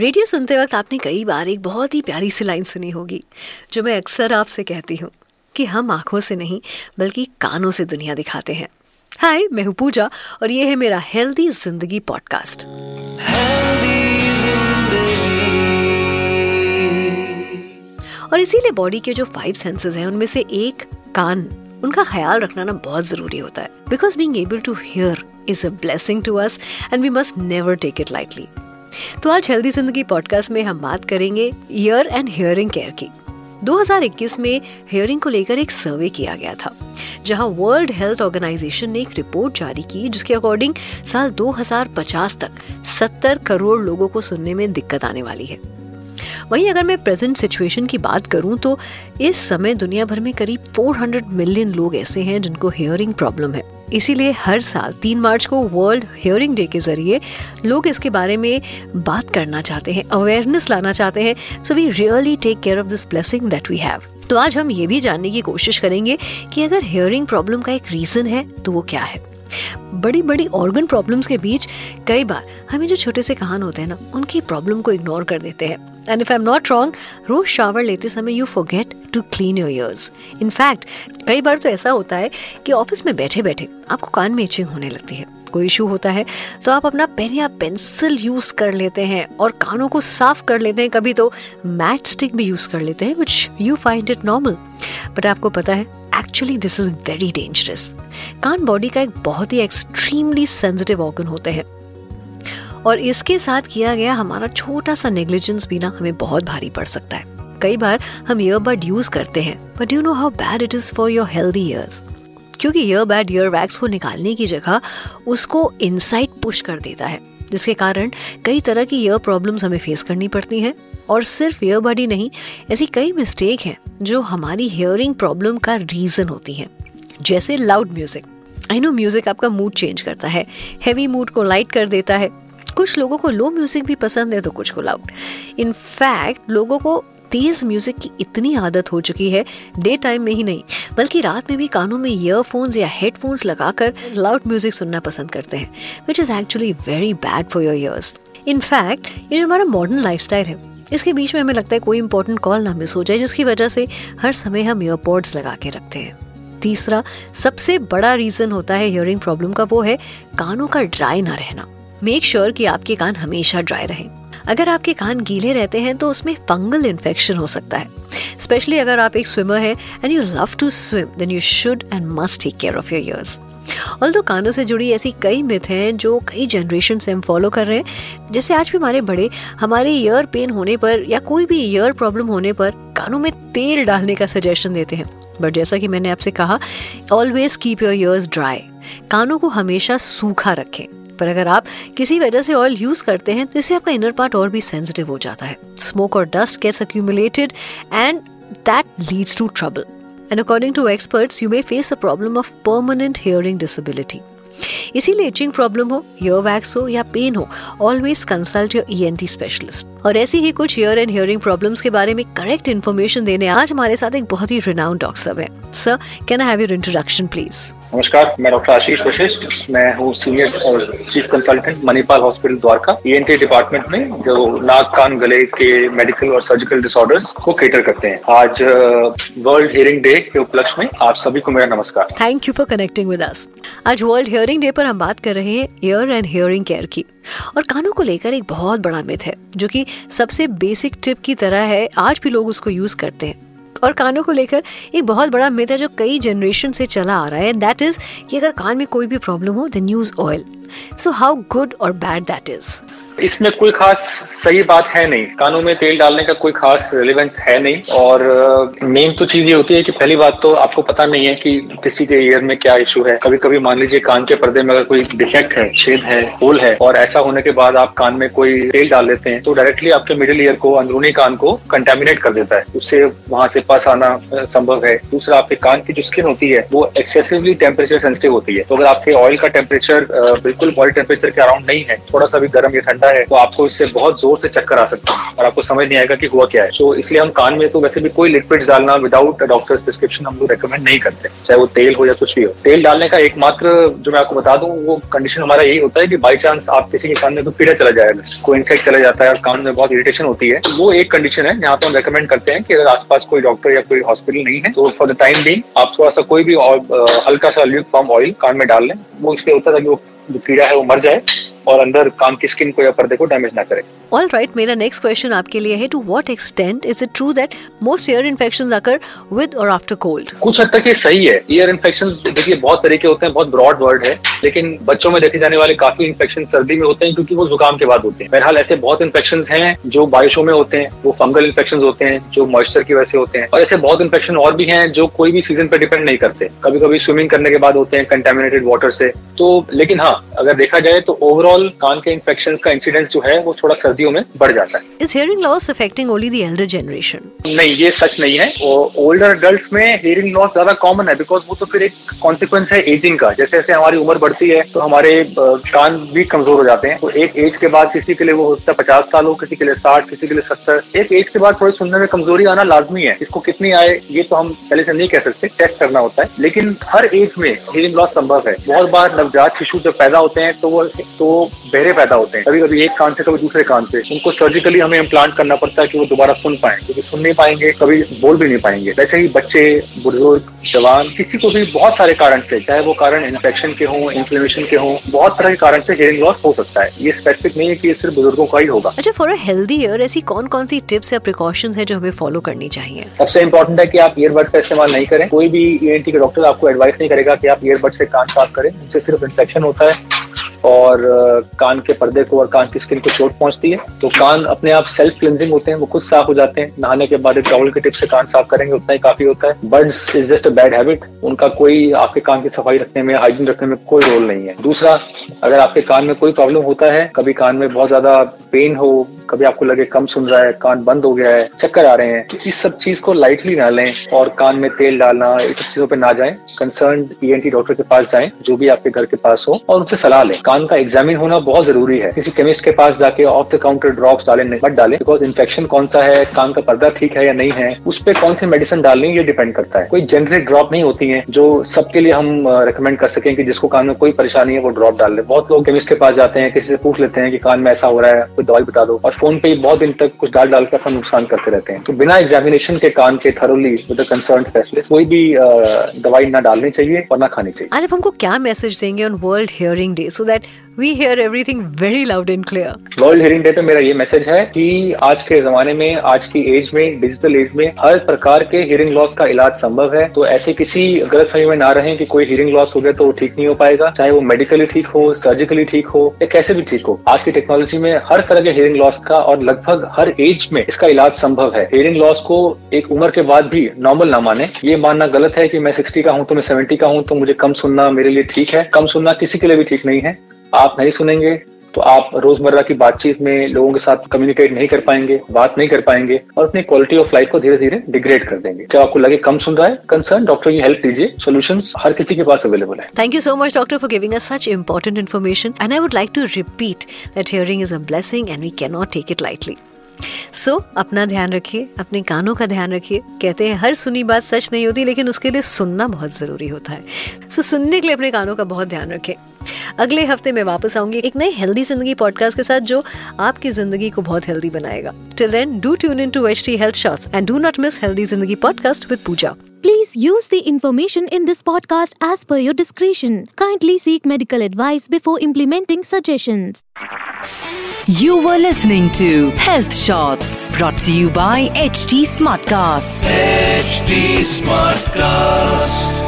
Radio सुनते वक्त आपने कई बार एक बहुत ही प्यारी सी लाइन सुनी होगी जो मैं अक्सर आपसे कहती हूँ कि हम आँखों से नहीं बल्कि कानों से दुनिया दिखाते हैं। हाय मैं हूँ पूजा और ये है मेरा हेल्दी ज़िंदगी पॉडकास्ट और इसीलिए बॉडी के जो फाइव सेंसेस हैं उनमें से एक कान उनका ख्याल रखना ना बहुत ज़रूरी होता है। Because being able to hear is a blessing to us and we must never take it lightly तो आज हेल्दी ज़िंदगी पॉडकास्ट में हम बात करेंगे ईयर एंड हेयरिंग केयर की। 2021 में हियरिंग को लेकर एक सर्वे किया गया था, जहाँ वर्ल्ड हेल्थ ऑर्गेनाइजेशन ने एक रिपोर्ट जारी की, जिसके अकॉर्डिंग साल 2050 तक 70 करोड़ लोगों को सुनने में दिक्कत आने वाली है। वहीं अगर मैं प्रेजेंट सिचुएशन की बात करूँ तो इस समय दुनिया भर में करीब 400 मिलियन लोग ऐसे हैं जिनको हियरिंग प्रॉब्लम है। इसीलिए हर साल तीन मार्च को वर्ल्ड हियरिंग डे के ज़रिए लोग इसके बारे में बात करना चाहते हैं अवेयरनेस लाना चाहते हैं। So we really take care of this blessing that we have तो आज हम ये भी जानने की कोशिश करेंगे कि अगर हियरिंग प्रॉब्लम का एक रीजन है तो वो क्या है? बड़ी बड़ी ऑर्गन प्रॉब्लम्स के बीच कई बार हमें जो छोटे से कहान होते हैं ना, उनकी प्रॉब्लम को इग्नोर कर देते हैं। And if I am not wrong rose shower लेते समय you forget to clean your ears in fact कई बार तो ऐसा होता है कि ऑफ़िस में बैठे बैठे आपको कान में इचिंग होने लगती है। कोई इशू होता है तो आप अपना पेन या पेंसिल यूज़ कर लेते हैं और कानों को साफ़ कर लेते हैं। कभी तो मैट स्टिक भी यूज़ कर लेते हैं which you find it normal but आपको पता है actually this is very dangerous can't body का एक बहुत ही एक्सट्रीमली सेंसिटिव ऑर्गन होते हैं। और इसके साथ किया गया हमारा छोटा सा नेग्लिजेंस भी ना हमें बहुत भारी पड़ सकता है। कई बार हम ईयरबड यूज़ करते हैं but you know how bad it is for your healthy ears क्योंकि ईयरबड ईयर वैक्स को निकालने की जगह उसको इनसाइड पुश कर देता है, जिसके कारण कई तरह की ईयर प्रॉब्लम्स हमें फेस करनी पड़ती हैं। और सिर्फ़ ईयरबड ही नहीं, ऐसी कई मिस्टेक हैं जो हमारी हेयरिंग प्रॉब्लम का रीजन होती हैं। जैसे loud music I know music आपका मूड चेंज करता है हैवी मूड को लाइट कर देता है। कुछ लोगों को लो म्यूज़िक भी पसंद है तो कुछ को लाउड इनफैक्ट लोगों को तेज म्यूज़िक की इतनी आदत हो चुकी है डे टाइम में ही नहीं, बल्कि रात में भी कानों में ईयरफोन्स या हेडफोन्स लगाकर लाउड म्यूज़िक सुनना पसंद करते हैं which is actually very bad for your ears in fact ये हमारा मॉडर्न लाइफ है, इसके बीच में हमें लगता है कोई इंपॉर्टेंट कॉल ना मिस हो जाए, जिसकी वजह से हर समय हम ईयरपोर्ट्स लगा के रखते हैं। तीसरा सबसे बड़ा रीजन होता है हियरिंग प्रॉब्लम का, वो है कानों का ड्राई ना रहना। मेक श्योर sure कि आपके कान हमेशा ड्राई रहें। अगर आपके कान गीले रहते हैं तो उसमें फंगल इन्फेक्शन हो सकता है। स्पेशली अगर आप एक स्विमर है and you love to swim then you should and must take care of your ears all दो कानों से जुड़ी ऐसी कई मिथ हैं जो कई जनरेशन से हम फॉलो कर रहे हैं, जैसे आज भी हमारे बड़े, हमारे ईयर पेन होने पर या कोई भी ईयर प्रॉब्लम होने पर कानों में तेल डालने का सजेशन देते हैं। बट जैसा कि मैंने आपसे कहा always keep your ears dry कानों को हमेशा सूखा रखें। पर अगर आप किसी वजह से ऑयल यूज़ करते हैं तो इससे आपका इनर पार्ट और भी सेंसिटिव हो जाता है। स्मोक और dust gets accumulated and that leads to trouble and according to experts you may face a problem of permanent hearing disability इसीलिए इचिंग प्रॉब्लम हो ईयर वैक्स हो या पेन हो always consult your ENT specialist और ऐसी ही कुछ year and hearing problems के बारे में करेक्ट इन्फॉर्मेशन देने आज हमारे साथ एक बहुत ही रिनाउंड डॉक्टर है। Sir can I have your introduction please नमस्कार मैं डॉक्टर आशीष वशिष्ठ। मैं हूँ सीनियर और chief consultant Manipal hospital Dwarka. ENT department में जो नाक कान गले के मेडिकल और सर्जिकल डिसऑर्डर्स को केटर करते हैं। आज वर्ल्ड हियरिंग डे के उपलक्ष्य में आप सभी को मेरा नमस्कार। Thank you for connecting with us आज वर्ल्ड हियरिंग डे पर हम बात कर रहे हैं ईयर एंड हियरिंग केयर की। और कानों को लेकर एक बहुत बड़ा मिथ है जो कि सबसे बेसिक टिप की तरह है, आज भी लोग उसको यूज़ करते हैं। और कानों को लेकर एक बहुत बड़ा मिथ है जो कई जनरेशन से चला आ रहा है दैट इज़ कि अगर कान में कोई भी प्रॉब्लम हो then use oil so how good और बैड दैट इज़ इसमें कोई खास सही बात है नहीं। कानों में तेल डालने का कोई खास रिलेवेंस है नहीं। और मेन तो चीज़ ये होती है कि पहली बात तो आपको पता नहीं है कि किसी के ईयर में क्या इशू है। कभी कभी मान लीजिए कान के पर्दे में अगर कोई डिफेक्ट है, छेद है होल है, और ऐसा होने के बाद आप कान में कोई तेल डाल लेते हैं तो डायरेक्टली आपके मिडिल ईयर को, अंदरूनी कान को कंटेमिनेट कर देता है। उससे वहाँ से पास आना संभव है। दूसरा, आपके कान की जो स्किन होती है, वो एक्सेसिवली टेम्परेचर सेंसिटिव होती है। तो अगर आपके ऑयल का टेम्परेचर बिल्कुल बॉडी टेम्परेचर के अराउंड नहीं है थोड़ा सा भी गर्म या ठंडा ज़्यादा है तो आपको इससे बहुत ज़ोर से चक्कर आ सकता है और आपको समझ नहीं आएगा कि हुआ क्या है। तो इसलिए हम कान में तो वैसे भी कोई लिक्विड डालना विदाउट डॉक्टर प्रिस्क्रिप्शन हम लोग रिकमेंड नहीं करते, चाहे वो तेल हो या कुछ भी हो। तेल डालने का एकमात्र जो मैं आपको बता दूँ, वो कंडीशन हमारा यही होता है कि बाई चांस आप किसी के कान में तो कीड़ा चला जाएगा कोई इंसेक्ट चला जाता है और कान में बहुत इरिटेशन होती है। तो वो एक कंडीशन है, जहाँ पे हम रेकमेंड करते हैं कि अगर आसपास कोई डॉक्टर या कोई हॉस्पिटल नहीं है तो फॉर द टाइम भी आप थोड़ा सा कोई भी हल्का सा ल्यूक फॉर्म ऑयल कान में डाल लें। वो इसलिए होता है कि वो जो कीड़ा है वो मर जाए। और अंदर काम की स्किन को या पर्दे को डैमेज ना करे। ऑल राइट मेरा नेक्स्ट क्वेश्चन आपके लिए है to what extent is it true that most ear infections occur with और आफ्टर कोल्ड कुछ हद तक ये सही है। ईयर इन्फेक्शन देखिए बहुत तरीके होते हैं बहुत ब्रॉड वर्ड है लेकिन बच्चों में देखे जाने वाले काफ़ी इन्फेक्शन सर्दी में होते हैं क्योंकि वो जुकाम के बाद होते हैं। बहरहाल ऐसे बहुत इन्फेक्शन हैं जो बारिशों में होते हैं वो फंगल इन्फेक्शन होते हैं जो मॉइस्चर की वजह से होते हैं। और ऐसे बहुत इन्फेक्शन और भी हैं जो कोई भी सीज़न पर डिपेंड नहीं करते। कभी कभी स्विमिंग करने के बाद होते हैं कंटेमिनेटेड वाटर से। तो लेकिन हाँ अगर देखा जाए तो ओवरऑल कान के इन्फेक्शन का इंसिडेंस जो है वो थोड़ा सर्दियों में बढ़ जाता है। Is hearing loss affecting only the elder generation नहीं ये सच नहीं है। और ओल्डर अडल्ट में हियरिंग लॉस ज़्यादा कॉमन है बिकॉज़ वो तो फिर एक कॉन्सिक्वेंस है एजिंग का। जैसे जैसे हमारी उम्र बढ़ती है तो हमारे कान भी कमज़ोर हो जाते हैं। तो एक एज के बाद किसी के लिए वो होता है पचास साल हो किसी के लिए साठ किसी के लिए सत्तर। एक एज के बाद थोड़ी सुनने में कमज़ोरी आना लाजमी है। इसको कितनी आए ये तो हम पहले से नहीं कह सकते। टेस्ट करना होता है। लेकिन हर एज में हियरिंग लॉस संभव है। बहुत बार नवजात शिशु जब पैदा होते हैं तो वो तो बहरे पैदा होते हैं। कभी कभी एक कान से कभी दूसरे कान से। उनको सर्जिकली हमें इम्प्लांट करना पड़ता है कि वो दोबारा सुन पाए। क्योंकि सुन नहीं पाएँगे कभी बोल भी नहीं पाएँगे। वैसे ही बच्चे बुज़ुर्ग जवान किसी को भी बहुत सारे कारण से चाहे वो कारण इन्फेक्शन के हों इन्फ्लेमेशन के हों बहुत तरह के कारण से हियरिंग लॉस हो सकता है। ये स्पेसिफिक नहीं है कि सिर्फ़ बुज़ुर्गों का ही होगा। अच्छा फॉर अ हेल्दी ईयर ऐसी कौन कौन सी टिप्स या प्रिकॉशंस है जो हमें फॉलो करनी चाहिए? सबसे इंपॉर्टेंट है कि आप ईयरबड का इस्तेमाल नहीं करें। कोई भी ईएनटी के डॉक्टर आपको एडवाइस नहीं करेगा कि आप ईयरबड से कान साफ़ करें। उनसे सिर्फ़ इन्फेक्शन होता है। और कान के पर्दे को और कान की स्किन को चोट पहुँचती है। तो कान अपने आप सेल्फ क्लिनजिंग होते हैं, वो खुद साफ़ हो जाते हैं। नहाने के बाद टॉवल के टिप से कान साफ़ करेंगे, उतना ही काफ़ी होता है। Buds is just a bad habit उनका कोई आपके कान की सफ़ाई रखने में हाइजीन रखने में कोई रोल नहीं है। दूसरा, अगर आपके कान में कोई प्रॉब्लम होता है, कभी कान में बहुत ज़्यादा पेन हो कभी आपको लगे कम सुन रहा है, कान बंद हो गया है, चक्कर आ रहे हैं तो इस सब चीज़ को लाइटली ना लें और कान में तेल डालना, इस सब चीज़ों पे ना जाएँ। कंसर्न ईएनटी डॉक्टर के पास जाएँ, जो भी आपके घर के पास हो, और उनसे सलाह लें। कान का एग्जामिन होना बहुत ज़रूरी है। किसी केमिस्ट के पास जाके ऑफ़ द काउंटर ड्रॉप्स डालें मत डालें बिकॉज़ इन्फेक्शन कौन सा है, कान का पर्दा ठीक है या नहीं है, उस पर कौन सी मेडिसिन डालनी ये डिपेंड करता है। कोई जेनरिक ड्रॉप नहीं होती है, जो सबके लिए हम रिकमेंड कर सकें कि जिसको कान में कोई परेशानी है, वो ड्रॉप डाल ले। बहुत लोग केमिस्ट के पास जाते हैं, किसी से पूछ लेते हैं कि कान में ऐसा हो रहा है, कोई दवाई बता दो, और फ़ोन पे बहुत दिन तक कुछ डाल डाल के अपना नुकसान करते रहते हैं। तो बिना एग्जामिनेशन के कान के थरोली विद कंसर्न स्पेशलिस्ट कोई भी दवाई ना डालनी चाहिए और ना खानी चाहिए। आज हमको क्या मैसेज देंगे on world hearing day so that we hear everything very loud and clear world hearing day पे मेरा ये मैसेज है कि आज के जमाने में आज की एज में डिजिटल एज में हर प्रकार के हियरिंग लॉस का इलाज संभव है। तो ऐसे किसी गलत फहमी में ना रहे कि कोई हियरिंग लॉस हो गया तो वो ठीक नहीं हो पाएगा चाहे वो मेडिकली ठीक हो सर्जिकली ठीक हो या कैसे भी ठीक हो। आज की टेक्नोलॉजी में हर तरह के हियरिंग लॉस का और लगभग हर एज में इसका इलाज संभव है। हेयरिंग लॉस को एक उम्र के बाद भी नॉर्मल ना माने। ये मानना गलत है कि मैं सिक्सटी का हूँ तो मैं सेवेंटी का हूँ तो मुझे कम सुनना मेरे लिए ठीक है। कम सुनना किसी के लिए भी ठीक नहीं है। आप नहीं सुनेंगे तो आप रोज़मर्रा की बातचीत में लोगों के साथ कम्युनिकेट नहीं कर पाएँगे बात नहीं कर पाएँगे और अपनी क्वालिटी ऑफ़ लाइफ को धीरे धीरे डिग्रेड कर देंगे। जब आपको लगे कम सुन रहा है कंसर्न डॉक्टर की हेल्प लीजिए सोल्यूशन हर किसी के पास अवेलेबल है। Thank you so much doctor for giving such important information and I would like to repeat that hearing is a blessing and we can not take it lightly so so, अपना ध्यान रखिए अपने कानों का ध्यान रखिए। कहते हैं हर सुनी बात सच नहीं होती लेकिन उसके लिए सुनना बहुत ज़रूरी होता है। सो so, सुनने के लिए अपने कानों का बहुत ध्यान रखें। अगले हफ़्ते मैं वापस आऊँगी एक नए हेल्दी ज़िंदगी पॉडकास्ट के साथ जो आपकी ज़िंदगी को बहुत हेल्दी बनाएगा। Till then do tune in to H T health shorts and do not miss healthy Zindagi podcast with Pooja. Please use the information in this podcast as per your description kindly seek medical advice before implementing suggestion you were listening to health shorts brought you by H T smart cast H T smart cast